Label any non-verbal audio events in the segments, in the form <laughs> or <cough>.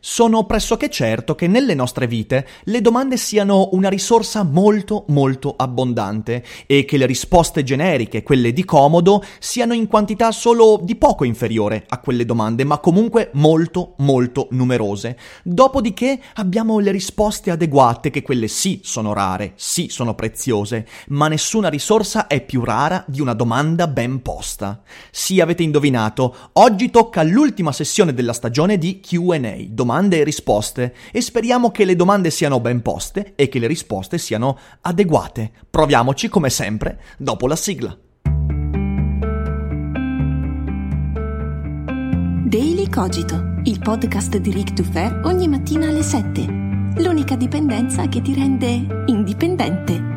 Sono pressoché certo che nelle nostre vite le domande siano una risorsa molto molto abbondante e che le risposte generiche, quelle di comodo, siano in quantità solo di poco inferiore a quelle domande, ma comunque molto molto numerose. Dopodiché abbiamo le risposte adeguate, che quelle sì sono rare, sì sono preziose, ma nessuna risorsa è più rara di una domanda ben posta. Sì, avete indovinato, oggi tocca l'ultima sessione della stagione di QA domande e risposte e speriamo che le domande siano ben poste e che le risposte siano adeguate. Proviamoci come sempre dopo la sigla. Daily Cogito, il podcast di Rick Dufer ogni mattina alle 7. L'unica dipendenza che ti rende indipendente.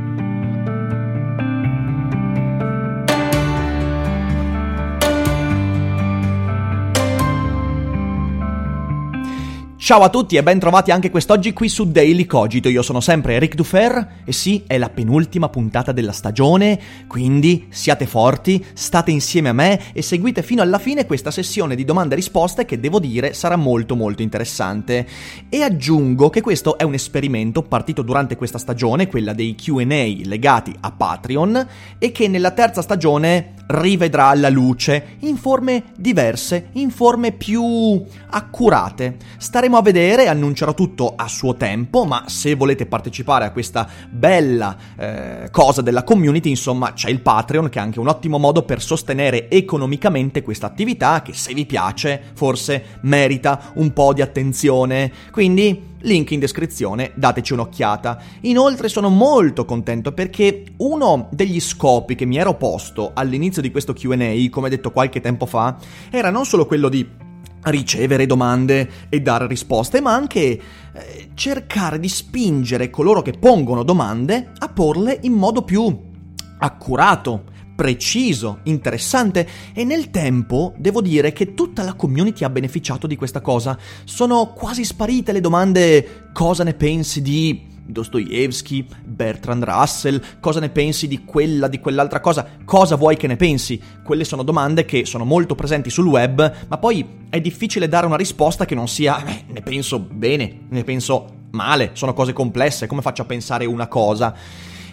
Ciao a tutti e ben trovati anche quest'oggi qui su Daily Cogito. Io sono sempre Eric Dufer e sì, è la penultima puntata della stagione, quindi siate forti, state insieme a me e seguite fino alla fine questa sessione di domande e risposte che devo dire sarà molto molto interessante. E aggiungo che questo è un esperimento partito durante questa stagione, quella dei QA legati a Patreon, e che nella terza stagione rivedrà la luce in forme diverse, in forme più accurate. Staremo Staremo a vedere, annuncerò tutto a suo tempo, ma se volete partecipare a questa bella eh, cosa della community, insomma, c'è il Patreon che è anche un ottimo modo per sostenere economicamente questa attività che se vi piace forse merita un po' di attenzione. Quindi link in descrizione, dateci un'occhiata. Inoltre sono molto contento perché uno degli scopi che mi ero posto all'inizio di questo QA, come detto qualche tempo fa, era non solo quello di ricevere domande e dare risposte, ma anche eh, cercare di spingere coloro che pongono domande a porle in modo più accurato, preciso, interessante e nel tempo devo dire che tutta la community ha beneficiato di questa cosa. Sono quasi sparite le domande cosa ne pensi di Dostoevsky, Bertrand Russell, cosa ne pensi di quella, di quell'altra cosa, cosa vuoi che ne pensi? Quelle sono domande che sono molto presenti sul web, ma poi è difficile dare una risposta che non sia eh, ne penso bene, ne penso male, sono cose complesse, come faccio a pensare una cosa?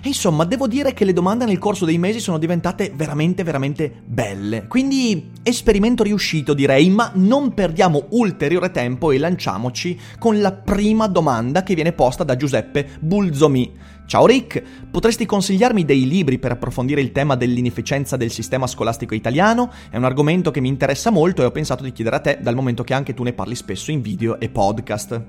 E insomma, devo dire che le domande nel corso dei mesi sono diventate veramente, veramente belle. Quindi, esperimento riuscito direi, ma non perdiamo ulteriore tempo e lanciamoci con la prima domanda che viene posta da Giuseppe Bulzomi. Ciao Rick, potresti consigliarmi dei libri per approfondire il tema dell'inefficienza del sistema scolastico italiano? È un argomento che mi interessa molto e ho pensato di chiedere a te dal momento che anche tu ne parli spesso in video e podcast.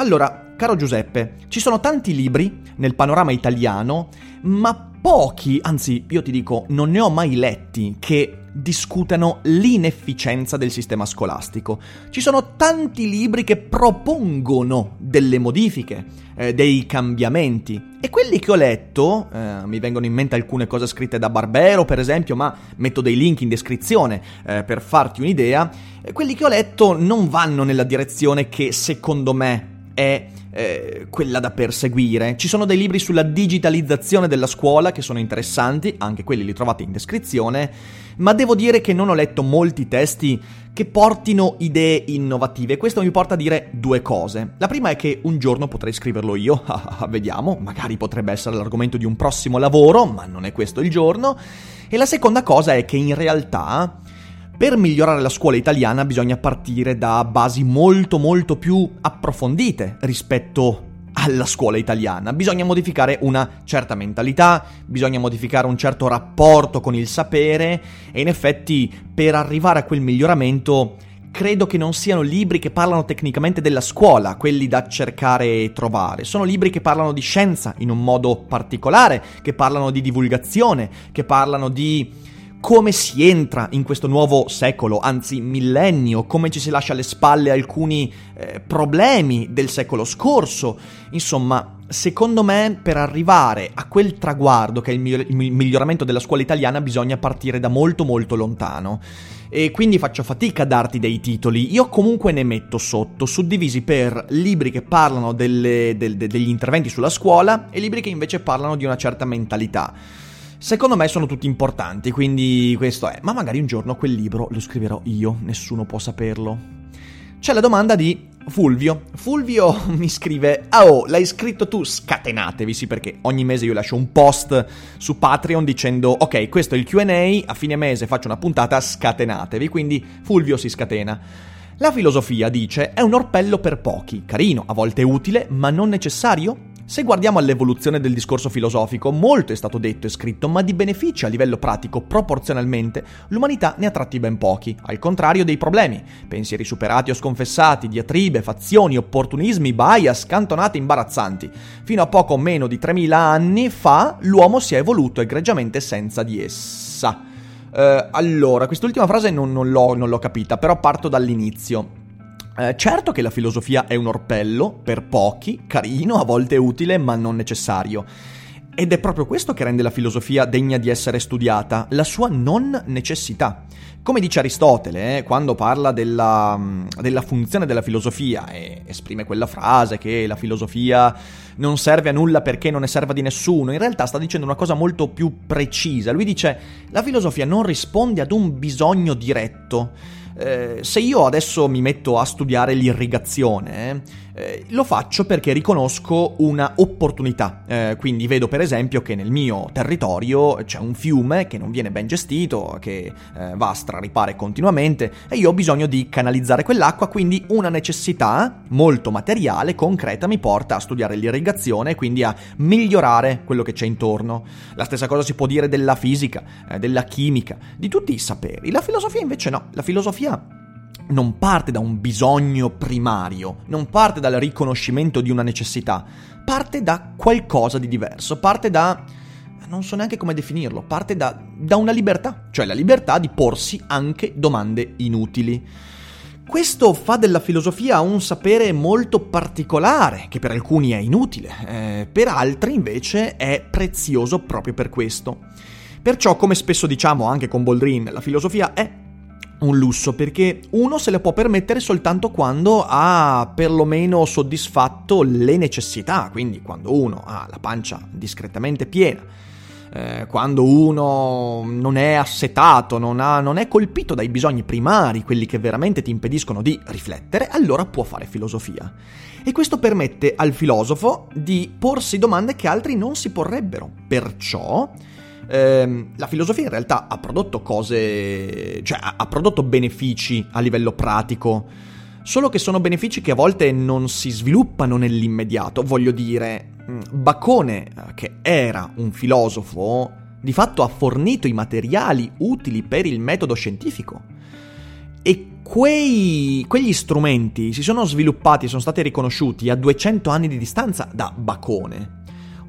Allora, caro Giuseppe, ci sono tanti libri nel panorama italiano, ma pochi, anzi io ti dico, non ne ho mai letti che discutano l'inefficienza del sistema scolastico. Ci sono tanti libri che propongono delle modifiche, eh, dei cambiamenti. E quelli che ho letto, eh, mi vengono in mente alcune cose scritte da Barbero, per esempio, ma metto dei link in descrizione eh, per farti un'idea, quelli che ho letto non vanno nella direzione che secondo me è eh, quella da perseguire. Ci sono dei libri sulla digitalizzazione della scuola che sono interessanti, anche quelli li trovate in descrizione, ma devo dire che non ho letto molti testi che portino idee innovative. Questo mi porta a dire due cose. La prima è che un giorno potrei scriverlo io, <laughs> vediamo, magari potrebbe essere l'argomento di un prossimo lavoro, ma non è questo il giorno. E la seconda cosa è che in realtà per migliorare la scuola italiana bisogna partire da basi molto molto più approfondite rispetto alla scuola italiana. Bisogna modificare una certa mentalità, bisogna modificare un certo rapporto con il sapere e in effetti per arrivare a quel miglioramento credo che non siano libri che parlano tecnicamente della scuola, quelli da cercare e trovare. Sono libri che parlano di scienza in un modo particolare, che parlano di divulgazione, che parlano di come si entra in questo nuovo secolo, anzi millennio, come ci si lascia alle spalle alcuni eh, problemi del secolo scorso. Insomma, secondo me per arrivare a quel traguardo che è il, miglior- il miglioramento della scuola italiana bisogna partire da molto molto lontano. e quindi faccio fatica a darti dei titoli. Io comunque ne metto sotto, suddivisi per libri che parlano delle, del, de, degli interventi sulla scuola e libri che invece parlano di una certa mentalità. Secondo me sono tutti importanti, quindi questo è. Ma magari un giorno quel libro lo scriverò io, nessuno può saperlo. C'è la domanda di Fulvio. Fulvio <laughs> mi scrive: Ah, oh, l'hai scritto tu? Scatenatevi, sì, perché ogni mese io lascio un post su Patreon dicendo: Ok, questo è il QA, a fine mese faccio una puntata, scatenatevi. Quindi Fulvio si scatena. La filosofia, dice, è un orpello per pochi, carino, a volte utile, ma non necessario? Se guardiamo all'evoluzione del discorso filosofico, molto è stato detto e scritto, ma di benefici a livello pratico, proporzionalmente, l'umanità ne ha tratti ben pochi, al contrario dei problemi. Pensieri superati o sconfessati, diatribe, fazioni, opportunismi, bias, cantonate imbarazzanti. Fino a poco meno di 3000 anni fa, l'uomo si è evoluto egregiamente senza di essa. Uh, allora, quest'ultima frase non, non, l'ho, non l'ho capita, però parto dall'inizio. Eh, certo che la filosofia è un orpello, per pochi, carino, a volte utile, ma non necessario. Ed è proprio questo che rende la filosofia degna di essere studiata, la sua non necessità. Come dice Aristotele, eh, quando parla della, mm, della, funzione della filosofia e esprime quella frase che la filosofia non serve a nulla perché non ne serve di nessuno, in realtà sta dicendo una cosa molto più precisa. Lui dice la filosofia non risponde ad un bisogno diretto eh, se io adesso mi metto a studiare l'irrigazione, eh, lo faccio perché riconosco una opportunità. Eh, quindi vedo per esempio che nel mio territorio c'è un fiume che non viene ben gestito, che eh, va a straripare continuamente e io ho bisogno di canalizzare quell'acqua, quindi una necessità molto materiale, concreta, mi porta a studiare l'irrigazione e quindi a migliorare quello che c'è intorno. La stessa cosa si può dire della fisica, eh, della chimica, di tutti i saperi. La filosofia invece no, la filosofia non parte da un bisogno primario, non parte dal riconoscimento di una necessità, parte da qualcosa di diverso, parte da... non so neanche come definirlo, parte da, da una libertà, cioè la libertà di porsi anche domande inutili. Questo fa della filosofia un sapere molto particolare, che per alcuni è inutile, eh, per altri invece è prezioso proprio per questo. Perciò, come spesso diciamo anche con Boldrin, la filosofia è un lusso perché uno se le può permettere soltanto quando ha perlomeno soddisfatto le necessità, quindi quando uno ha la pancia discretamente piena, eh, quando uno non è assetato, non, ha, non è colpito dai bisogni primari, quelli che veramente ti impediscono di riflettere, allora può fare filosofia. E questo permette al filosofo di porsi domande che altri non si porrebbero. Perciò ehm, la filosofia in realtà ha prodotto cose, cioè ha prodotto benefici a livello pratico, solo che sono benefici che a volte non si sviluppano nell'immediato. Voglio dire, mm, Bacone, eh, che era un filosofo, di fatto ha fornito i materiali utili per il metodo scientifico. E quei, quegli strumenti si sono sviluppati e sono stati riconosciuti a 200 anni di distanza da Bacone.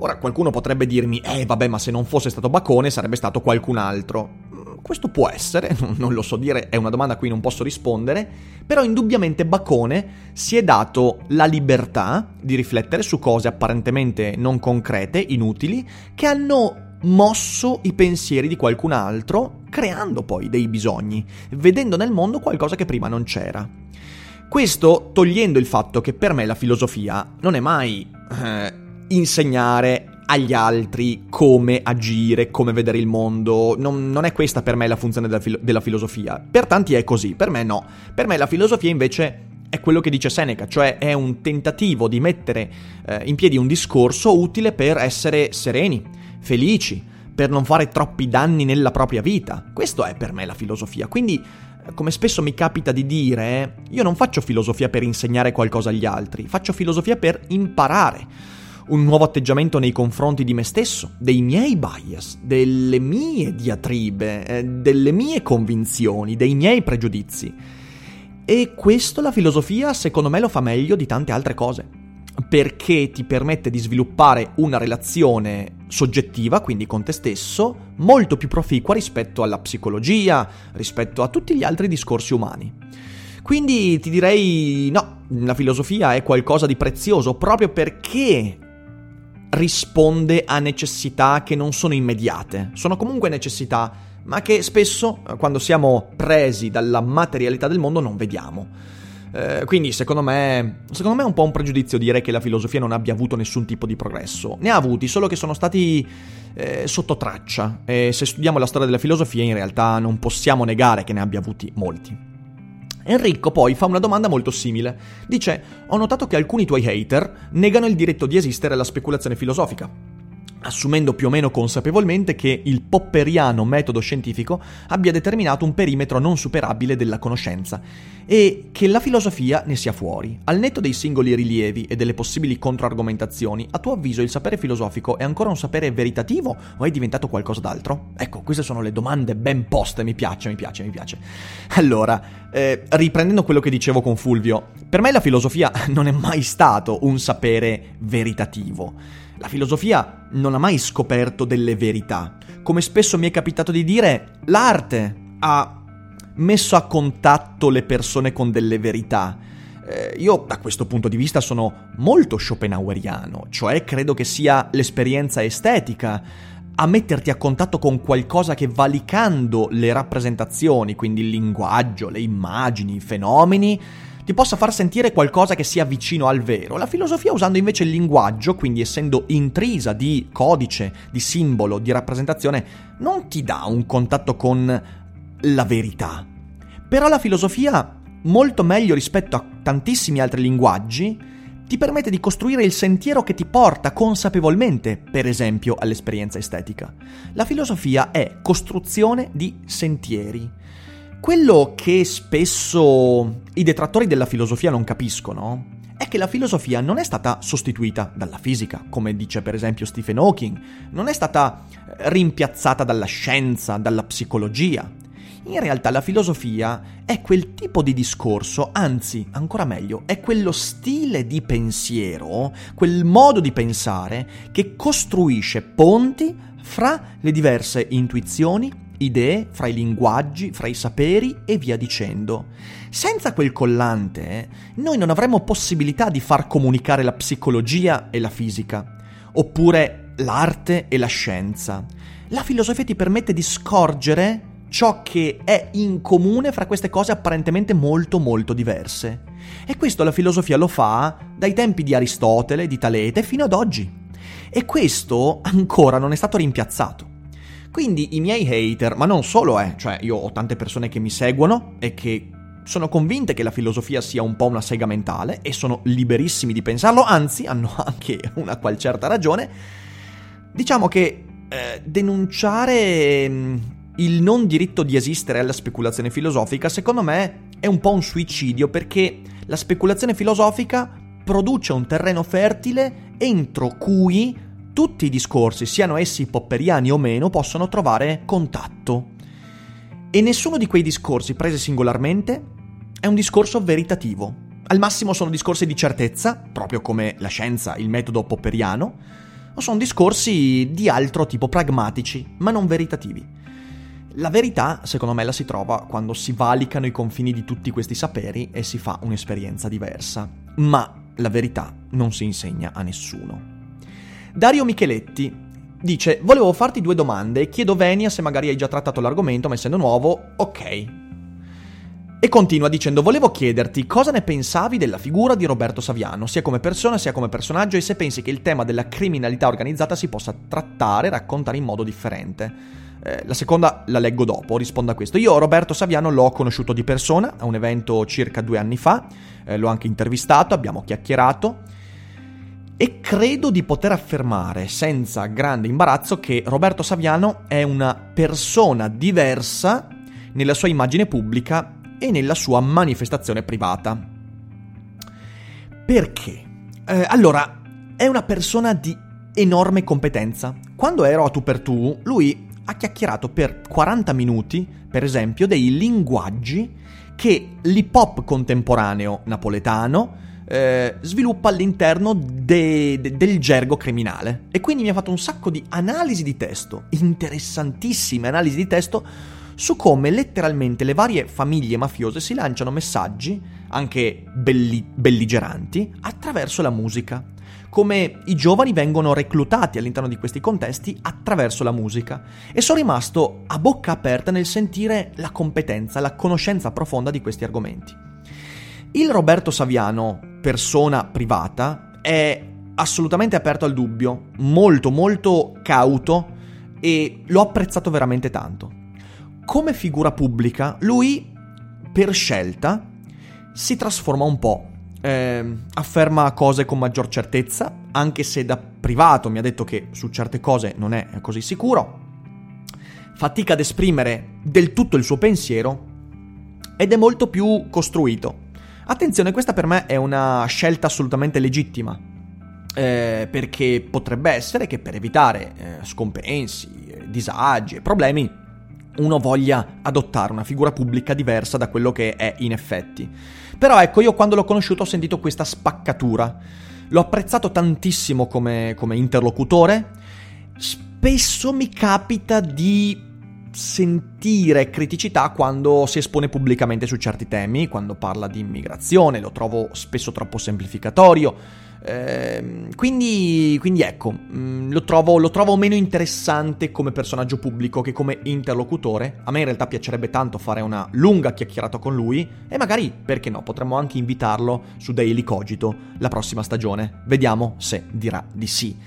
Ora qualcuno potrebbe dirmi, eh vabbè ma se non fosse stato Bacone sarebbe stato qualcun altro. Mm, questo può essere, <laughs> non lo so dire, è una domanda a cui non posso rispondere, però indubbiamente Bacone si è dato la libertà di riflettere su cose apparentemente non concrete, inutili, che hanno mosso i pensieri di qualcun altro, creando poi dei bisogni, vedendo nel mondo qualcosa che prima non c'era. Questo togliendo il fatto che per me la filosofia non è mai eh, insegnare agli altri come agire, come vedere il mondo. Non, non è questa per me la funzione della, filo- della, filosofia. Per tanti è così, per me no. Per me la filosofia invece è quello che dice Seneca, cioè è un tentativo di mettere eh, in piedi un discorso utile per essere sereni, felici, per non fare troppi danni nella propria vita. Questo è per me la filosofia. Quindi eh, come spesso mi capita di dire, io non faccio filosofia per insegnare qualcosa agli altri, faccio filosofia per imparare un nuovo atteggiamento nei confronti di me stesso, dei miei bias, delle mie diatribe, eh, delle mie convinzioni, dei miei pregiudizi. E questo la filosofia secondo me lo fa meglio di tante altre cose, perché ti permette di sviluppare una relazione soggettiva, quindi con te stesso, molto più proficua rispetto alla psicologia, rispetto a tutti gli altri discorsi umani. Quindi ti direi no, la filosofia è qualcosa di prezioso proprio perché risponde a necessità che non sono immediate, sono comunque necessità ma che spesso, eh, quando siamo presi dalla materialità del mondo, non vediamo. Eh, quindi secondo me, secondo me è un po' un pregiudizio dire che la filosofia non abbia avuto nessun tipo di progresso. Ne ha avuti, solo che sono stati eh, sotto traccia. E se studiamo la storia della filosofia, in realtà non possiamo negare che ne abbia avuti molti. Enrico poi fa una domanda molto simile. Dice: Ho notato che alcuni tuoi hater negano il diritto di esistere alla speculazione filosofica assumendo più o meno consapevolmente che il popperiano metodo scientifico abbia determinato un perimetro non superabile della conoscenza e che la filosofia ne sia fuori. Al netto dei singoli rilievi e delle possibili controargomentazioni, a tuo avviso il sapere filosofico è ancora un sapere veritativo o è diventato qualcosa d'altro? Ecco, queste sono le domande ben poste, mi piace, mi piace, mi piace. <laughs> Allora, eh, riprendendo quello che dicevo con Fulvio, per me la filosofia <laughs> non è mai stato un sapere veritativo. La filosofia non ha mai scoperto delle verità. Come spesso mi è capitato di dire, l'arte ha messo a contatto le persone con delle verità. Eh, io da questo punto di vista sono molto schopenhaueriano, cioè credo che sia l'esperienza estetica a metterti a contatto con qualcosa che valicando le rappresentazioni, quindi il linguaggio, le immagini, i fenomeni, ti possa far sentire qualcosa che sia vicino al vero. La filosofia usando invece il linguaggio, quindi essendo intrisa di codice, di simbolo, di rappresentazione, non ti dà un contatto con la verità. Però la filosofia, molto meglio rispetto a tantissimi altri linguaggi, ti permette di costruire il sentiero che ti porta consapevolmente, per esempio, all'esperienza estetica. La filosofia è costruzione di sentieri. Quello che spesso i detrattori della filosofia non capiscono è che la filosofia non è stata sostituita dalla fisica, come dice per esempio Stephen Hawking, non è stata rimpiazzata dalla scienza, dalla psicologia. In realtà la filosofia è quel tipo di discorso, anzi, ancora meglio, è quello stile di pensiero, quel modo di pensare che costruisce ponti fra le diverse intuizioni, idee, fra i linguaggi, fra i saperi e via dicendo. Senza quel collante, noi non avremmo possibilità di far comunicare la psicologia e la fisica, oppure l'arte e la scienza. La filosofia ti permette di scorgere ciò che è in comune fra queste cose apparentemente molto molto diverse. E questo la filosofia lo fa dai tempi di Aristotele, di Talete, fino ad oggi. E questo ancora non è stato rimpiazzato. Quindi i miei hater, ma non solo, eh, cioè io ho tante persone che mi seguono e che sono convinte che la filosofia sia un po' una sega mentale e sono liberissimi di pensarlo, anzi hanno <laughs> anche una qual certa ragione. Diciamo che eh, denunciare mm, il non diritto di esistere alla speculazione filosofica, secondo me, è un po' un suicidio perché la speculazione filosofica produce un terreno fertile entro cui tutti i discorsi, siano essi popperiani o meno, possono trovare contatto. E nessuno di quei discorsi presi singolarmente è un discorso veritativo. Al massimo sono discorsi di certezza, proprio come la scienza, il metodo popperiano, o sono discorsi di altro tipo pragmatici, ma non veritativi. La verità, secondo me, la si trova quando si valicano i confini di tutti questi saperi e si fa un'esperienza diversa. Ma la verità non si insegna a nessuno. Dario Micheletti dice: Volevo farti due domande e chiedo Venia se magari hai già trattato l'argomento, ma essendo nuovo, ok. E continua dicendo: Volevo chiederti cosa ne pensavi della figura di Roberto Saviano, sia come persona sia come personaggio, e se pensi che il tema della criminalità organizzata si possa trattare e raccontare in modo differente. Eh, la seconda la leggo dopo, rispondo a questo. Io Roberto Saviano l'ho conosciuto di persona a un evento circa due anni fa, eh, l'ho anche intervistato, abbiamo chiacchierato e credo di poter affermare senza grande imbarazzo che Roberto Saviano è una persona diversa nella sua immagine pubblica e nella sua manifestazione privata. Perché? Eh, allora, è una persona di enorme competenza. Quando ero a tu per tu, lui ha chiacchierato per 40 minuti, per esempio, dei linguaggi che l'hip hop contemporaneo napoletano, eh, sviluppa all'interno de- de- del gergo criminale. E quindi mi ha fatto un sacco di analisi di testo, interessantissime analisi di testo, su come letteralmente le varie famiglie mafiose si lanciano messaggi, anche belli- belligeranti, attraverso la musica. come i giovani vengono reclutati all'interno di questi contesti attraverso la musica e sono rimasto a bocca aperta nel sentire la competenza, la conoscenza profonda di questi argomenti. Il Roberto Saviano, persona privata, è assolutamente aperto al dubbio, molto molto cauto e l'ho apprezzato veramente tanto. Come figura pubblica, lui, per scelta, si trasforma un po'. Eh, afferma cose con maggior certezza, anche se da privato mi ha detto che su certe cose non è così sicuro. Fatica ad esprimere del tutto il suo pensiero ed è molto più costruito. Attenzione, questa per me è una scelta assolutamente legittima, eh, perché potrebbe essere che per evitare eh, scompensi, disagi e problemi uno voglia adottare una figura pubblica diversa da quello che è in effetti. Però ecco, io quando l'ho conosciuto ho sentito questa spaccatura. L'ho apprezzato tantissimo come, come interlocutore. Spesso mi capita di sentire criticità quando si espone pubblicamente su certi temi, quando parla di immigrazione, lo trovo spesso troppo semplificatorio eh, quindi, quindi, ecco, mm, lo, trovo, lo, trovo, meno interessante come personaggio pubblico che come interlocutore. A me in realtà piacerebbe tanto fare una lunga chiacchierata con lui e magari, perché no, potremmo anche invitarlo su Daily Cogito la prossima stagione. Vediamo se dirà di sì.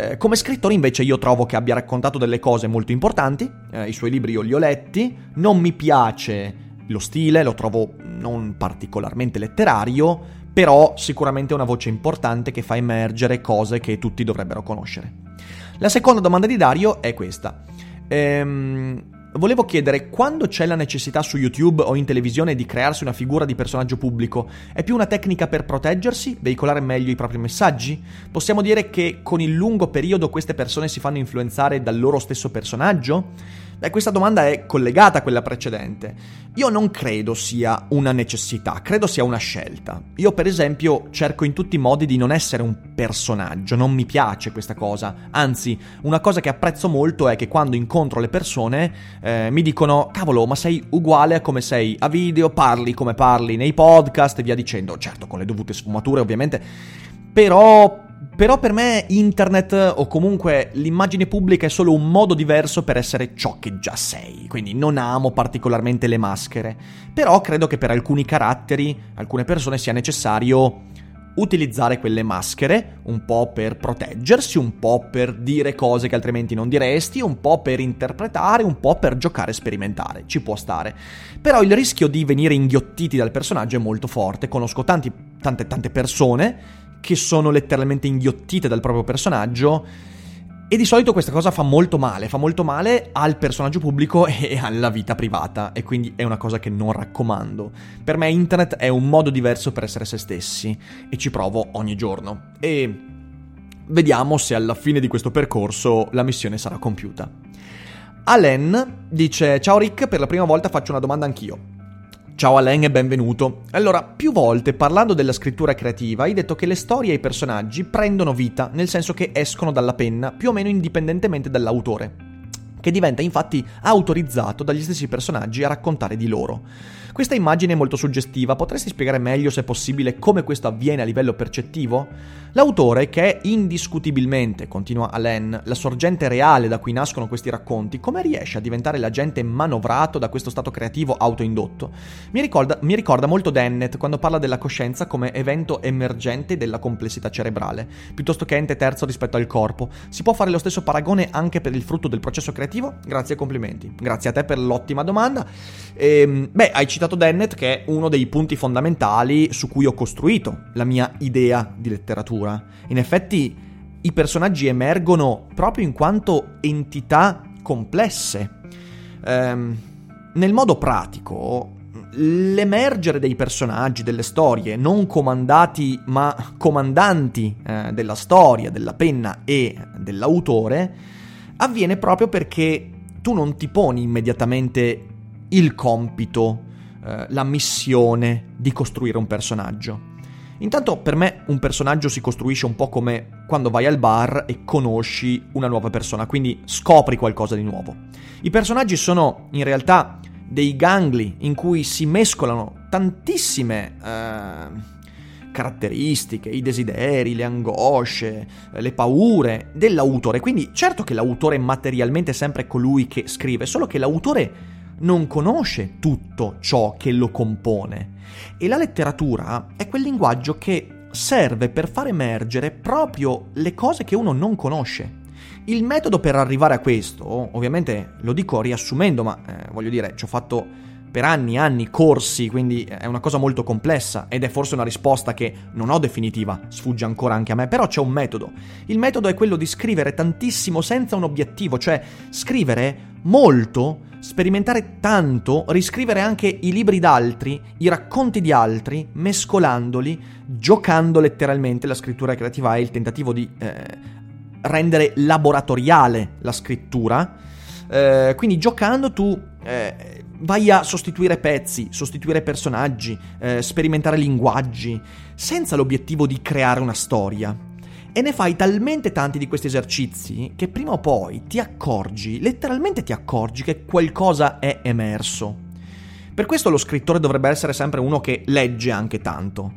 Eh, come scrittore invece io trovo che abbia raccontato delle cose molto importanti, eh, i suoi libri io li ho letti, non mi piace lo stile, lo trovo non particolarmente letterario, però sicuramente è una voce importante che fa emergere cose che tutti dovrebbero conoscere. La seconda domanda di Dario è questa. Ehm, volevo chiedere, quando c'è la necessità su YouTube o in televisione di crearsi una figura di personaggio pubblico, è più una tecnica per proteggersi, veicolare meglio i propri messaggi? Possiamo dire che con il lungo periodo queste persone si fanno influenzare dal loro stesso personaggio? Beh, questa domanda è collegata a quella precedente. Io non credo sia una necessità, credo sia una scelta. Io, per esempio, cerco in tutti i modi di non essere un personaggio, non mi piace questa cosa. Anzi, una cosa che apprezzo molto è che quando incontro le persone eh, mi dicono: cavolo, ma sei uguale a come sei a video, parli come parli nei podcast e via dicendo. Certo, con le dovute sfumature, ovviamente. Però però per me internet o comunque l'immagine pubblica è solo un modo diverso per essere ciò che già sei, quindi non amo particolarmente le maschere. Però credo che per alcuni caratteri, alcune persone sia necessario utilizzare quelle maschere, un po' per proteggersi, un po' per dire cose che altrimenti non diresti, un po' per interpretare, un po' per giocare e sperimentare, ci può stare. Però il rischio di venire inghiottiti dal personaggio è molto forte, conosco tanti, tante tante persone che sono letteralmente inghiottite dal proprio personaggio. E di solito questa cosa fa molto male, fa molto male al personaggio pubblico <laughs> e alla vita privata, e quindi è una cosa che non raccomando. Per me internet è un modo diverso per essere se stessi, e ci provo ogni giorno. E vediamo se alla fine di questo percorso la missione sarà compiuta. Alen dice: Ciao Rick, per la prima volta faccio una domanda anch'io. Ciao Alain e benvenuto. Allora, più volte parlando della scrittura creativa hai detto che le storie e i personaggi prendono vita, nel senso che escono dalla penna, più o meno indipendentemente dall'autore, che diventa infatti autorizzato dagli stessi personaggi a raccontare di loro. Questa immagine è molto suggestiva, potresti spiegare meglio se possibile come questo avviene a livello percettivo? L'autore, che è indiscutibilmente, continua Alain, la sorgente reale da cui nascono questi racconti, come riesce a diventare l'agente manovrato da questo stato creativo autoindotto? Mi ricorda, mi ricorda molto Dennett quando parla della coscienza come evento emergente della complessità cerebrale, piuttosto che ente terzo rispetto al corpo. Si può fare lo stesso paragone anche per il frutto del processo creativo? Grazie e complimenti. Grazie a te per l'ottima domanda. Ehm, beh, hai citato Dennett che è uno dei punti fondamentali su cui ho costruito la mia idea di letteratura. In effetti i personaggi emergono proprio in quanto entità complesse. Ehm, nel modo pratico, l'emergere dei personaggi, delle storie, non comandati ma comandanti eh, della storia, della penna e dell'autore, avviene proprio perché tu non ti poni immediatamente il compito, eh, la missione di costruire un personaggio. Intanto per me un personaggio si costruisce un po' come quando vai al bar e conosci una nuova persona, quindi scopri qualcosa di nuovo. I personaggi sono in realtà dei gangli in cui si mescolano tantissime eh, caratteristiche, i desideri, le angosce, le paure dell'autore. Quindi certo che l'autore materialmente è sempre colui che scrive, solo che l'autore non conosce tutto ciò che lo compone. E la letteratura è quel linguaggio che serve per far emergere proprio le cose che uno non conosce. Il metodo per arrivare a questo, ovviamente lo dico riassumendo, ma eh, voglio dire, ci ho fatto per anni e anni corsi, quindi è una cosa molto complessa ed è forse una risposta che non ho definitiva, sfugge ancora anche a me, però c'è un metodo. Il metodo è quello di scrivere tantissimo senza un obiettivo, cioè scrivere molto, sperimentare tanto, riscrivere anche i libri d'altri, i racconti di altri, mescolandoli, giocando letteralmente la scrittura creativa è il tentativo di eh, rendere laboratoriale la scrittura. Eh, quindi giocando tu eh, vai a sostituire pezzi, sostituire personaggi, eh, sperimentare linguaggi, senza l'obiettivo di creare una storia. E ne fai talmente tanti di questi esercizi che prima o poi ti accorgi, letteralmente ti accorgi che qualcosa è emerso. Per questo lo scrittore dovrebbe essere sempre uno che legge anche tanto.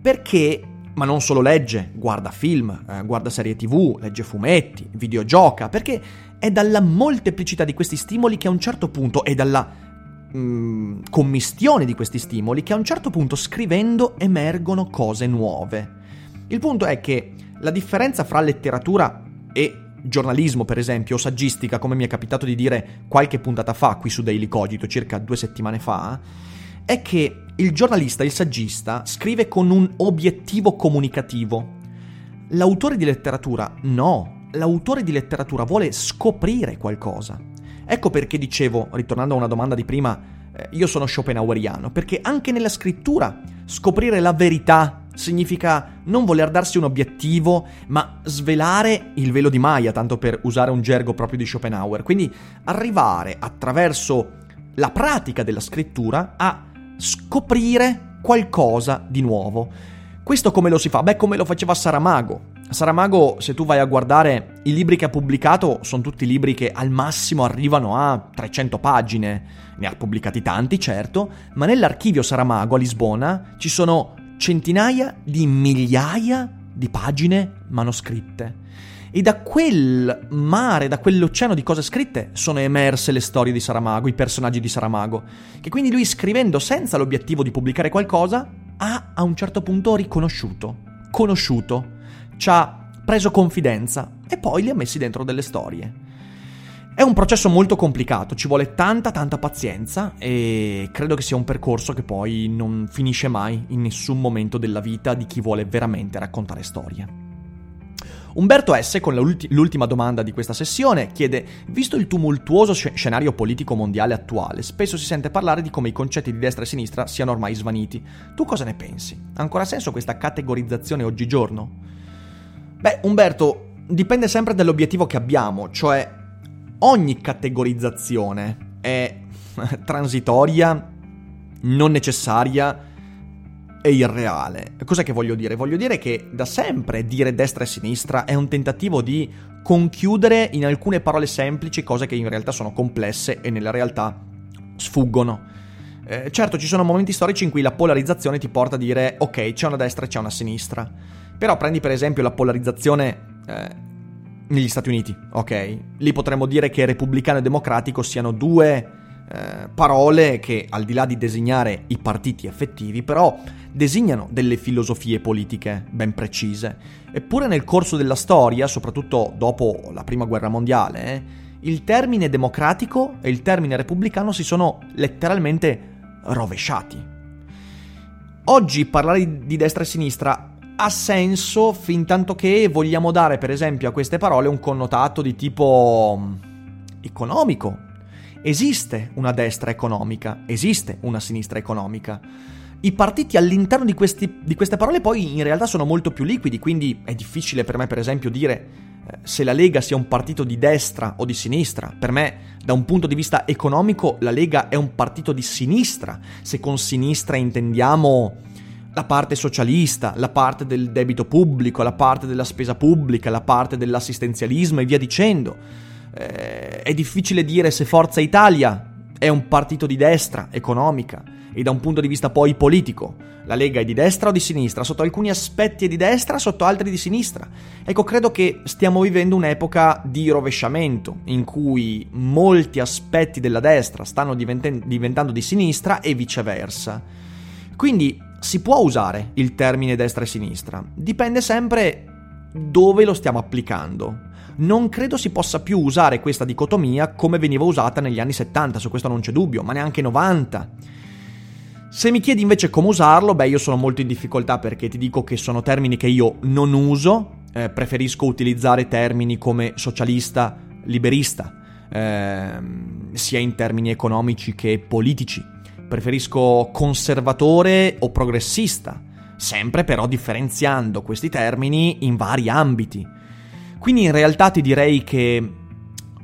Perché, ma non solo legge, guarda film, eh, guarda serie tv, legge fumetti, videogioca, perché è dalla molteplicità di questi stimoli che a un certo punto e dalla Mm, commistione di questi stimoli che a un certo punto scrivendo emergono cose nuove. Il punto è che la differenza fra letteratura e giornalismo, per esempio, o saggistica, come mi è capitato di dire qualche puntata fa qui su Daily Cogito, circa due settimane fa, è che il giornalista, il saggista, scrive con un obiettivo comunicativo. L'autore di letteratura no, l'autore di letteratura vuole scoprire qualcosa. Ecco perché dicevo, ritornando a una domanda di prima, eh, io sono schopenhaueriano, perché anche nella scrittura scoprire la verità significa non voler darsi un obiettivo, ma svelare il velo di Maya, tanto per usare un gergo proprio di Schopenhauer. Quindi arrivare attraverso la pratica della scrittura a scoprire qualcosa di nuovo. Questo come lo si fa? Beh, come lo faceva Saramago. Saramago, se tu vai a guardare i libri che ha pubblicato, sono tutti libri che al massimo arrivano a 300 pagine. Ne ha pubblicati tanti, certo, ma nell'archivio Saramago a Lisbona ci sono centinaia di migliaia di pagine manoscritte. E da quel mare, da quell'oceano di cose scritte, sono emerse le storie di Saramago, i personaggi di Saramago, che quindi lui scrivendo senza l'obiettivo di pubblicare qualcosa, ha a un certo punto riconosciuto, conosciuto ci ha preso confidenza e poi li ha messi dentro delle storie. È un processo molto complicato, ci vuole tanta tanta pazienza e credo che sia un percorso che poi non finisce mai in nessun momento della vita di chi vuole veramente raccontare storie. Umberto S., con l'ultima domanda di questa sessione, chiede: Visto il tumultuoso scenario politico mondiale attuale, spesso si sente parlare di come i concetti di destra e sinistra siano ormai svaniti. Tu cosa ne pensi? Ha ancora senso questa categorizzazione oggigiorno? Beh, Umberto, dipende sempre dall'obiettivo che abbiamo, cioè ogni categorizzazione è <laughs> transitoria, non necessaria e irreale. Cosa che voglio dire? Voglio dire che da sempre dire destra e sinistra è un tentativo di conchiudere in alcune parole semplici cose che in realtà sono complesse e nella realtà sfuggono. Eh, certo, ci sono momenti storici in cui la polarizzazione ti porta a dire ok, c'è una destra e c'è una sinistra. Però prendi per esempio la polarizzazione eh, negli Stati Uniti, ok? Lì potremmo dire che repubblicano e democratico siano due eh, parole che, al di là di designare i partiti effettivi, però designano delle filosofie politiche ben precise. Eppure nel corso della storia, soprattutto dopo la Prima Guerra Mondiale, eh, il termine democratico e il termine repubblicano si sono letteralmente rovesciati. Oggi parlare di destra e sinistra ha senso fin tanto che vogliamo dare, per esempio, a queste parole un connotato di tipo mm, economico. Esiste una destra economica, esiste una sinistra economica. I partiti all'interno di, questi, di queste parole poi in realtà sono molto più liquidi, quindi è difficile per me, per esempio, dire eh, se la Lega sia un partito di destra o di sinistra. Per me, da un punto di vista economico, la Lega è un partito di sinistra. Se con sinistra intendiamo la parte socialista, la parte del debito pubblico, la parte della spesa pubblica, la parte dell'assistenzialismo e via dicendo. Eh, è difficile dire se Forza Italia è un partito di destra economica. e da un punto di vista poi politico. La Lega è di destra o di sinistra? Sotto alcuni aspetti è di destra, sotto altri di sinistra. Ecco, credo che stiamo vivendo un'epoca di rovesciamento, in cui molti aspetti della destra stanno diventando di sinistra e viceversa. Quindi si può usare il termine destra e sinistra, dipende sempre dove lo stiamo applicando. Non credo si possa più usare questa dicotomia come veniva usata negli anni 70, su questo non c'è dubbio, ma neanche 90. Se mi chiedi invece come usarlo, beh io sono molto in difficoltà perché ti dico che sono termini che io non uso, eh, preferisco utilizzare termini come socialista, liberista, eh, sia in termini economici che politici. Preferisco conservatore o progressista, sempre però differenziando questi termini in vari ambiti. Quindi in realtà ti direi che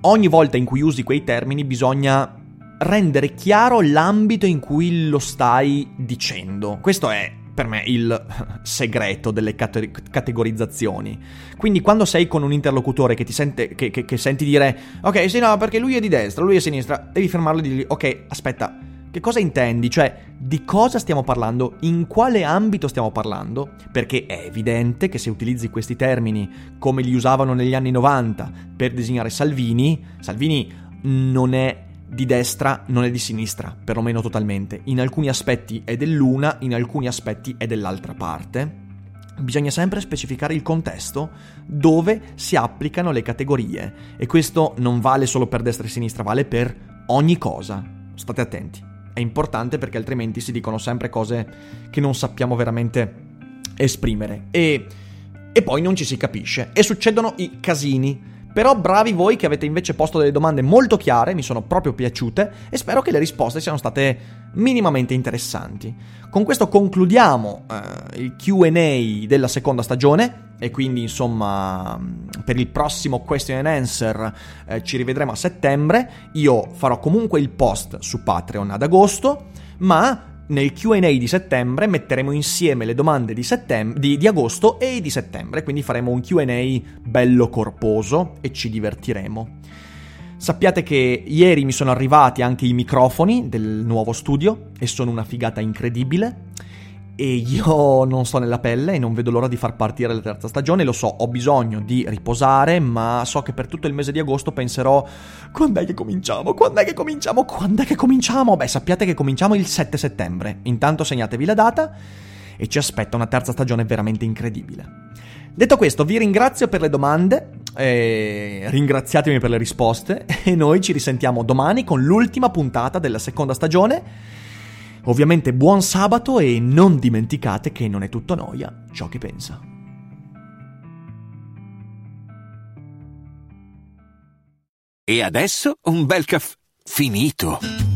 ogni volta in cui usi quei termini bisogna rendere chiaro l'ambito in cui lo stai dicendo. Questo è per me il segreto delle cate- categorizzazioni. Quindi quando sei con un interlocutore che ti sente, che, che, che senti dire ok sì no perché lui è di destra, lui è di sinistra, devi fermarlo e dirgli ok aspetta che cosa intendi? Cioè, di cosa stiamo parlando? In quale ambito stiamo parlando? Perché è evidente che se utilizzi questi termini come li usavano negli anni 90 per disegnare Salvini, Salvini non è di destra, non è di sinistra, perlomeno totalmente. In alcuni aspetti è dell'una, in alcuni aspetti è dell'altra parte. Bisogna sempre specificare il contesto dove si applicano le categorie e questo non vale solo per destra e sinistra, vale per ogni cosa. State attenti è importante perché altrimenti si dicono sempre cose che non sappiamo veramente esprimere. E, e poi non ci si capisce. E succedono i casini. Però bravi voi che avete invece posto delle domande molto chiare, mi sono proprio piaciute e spero che le risposte siano state minimamente interessanti. Con questo concludiamo eh, il QA della seconda stagione e quindi insomma per il prossimo question and answer eh, ci rivedremo a settembre. Io farò comunque il post su Patreon ad agosto, ma nel QA di settembre metteremo insieme le domande di, settem- di, di, agosto e di settembre, quindi faremo un QA bello corposo e ci divertiremo. Sappiate che ieri mi sono arrivati anche i microfoni del nuovo studio e sono una figata incredibile e io <laughs> non sto nella pelle e non vedo l'ora di far partire la terza stagione, lo so, ho bisogno di riposare, ma so che per tutto il mese di agosto penserò quando è che cominciamo? Quando è che cominciamo? Quando è che cominciamo? Beh, sappiate che cominciamo il 7 settembre. Intanto segnatevi la data e ci aspetta una terza stagione veramente incredibile. Detto questo, vi ringrazio per le domande, ringraziatemi per le risposte <laughs> e noi ci risentiamo domani con l'ultima puntata della seconda stagione Ovviamente buon sabato e non dimenticate che non è tutto noia ciò che pensa. E adesso un bel caffè finito.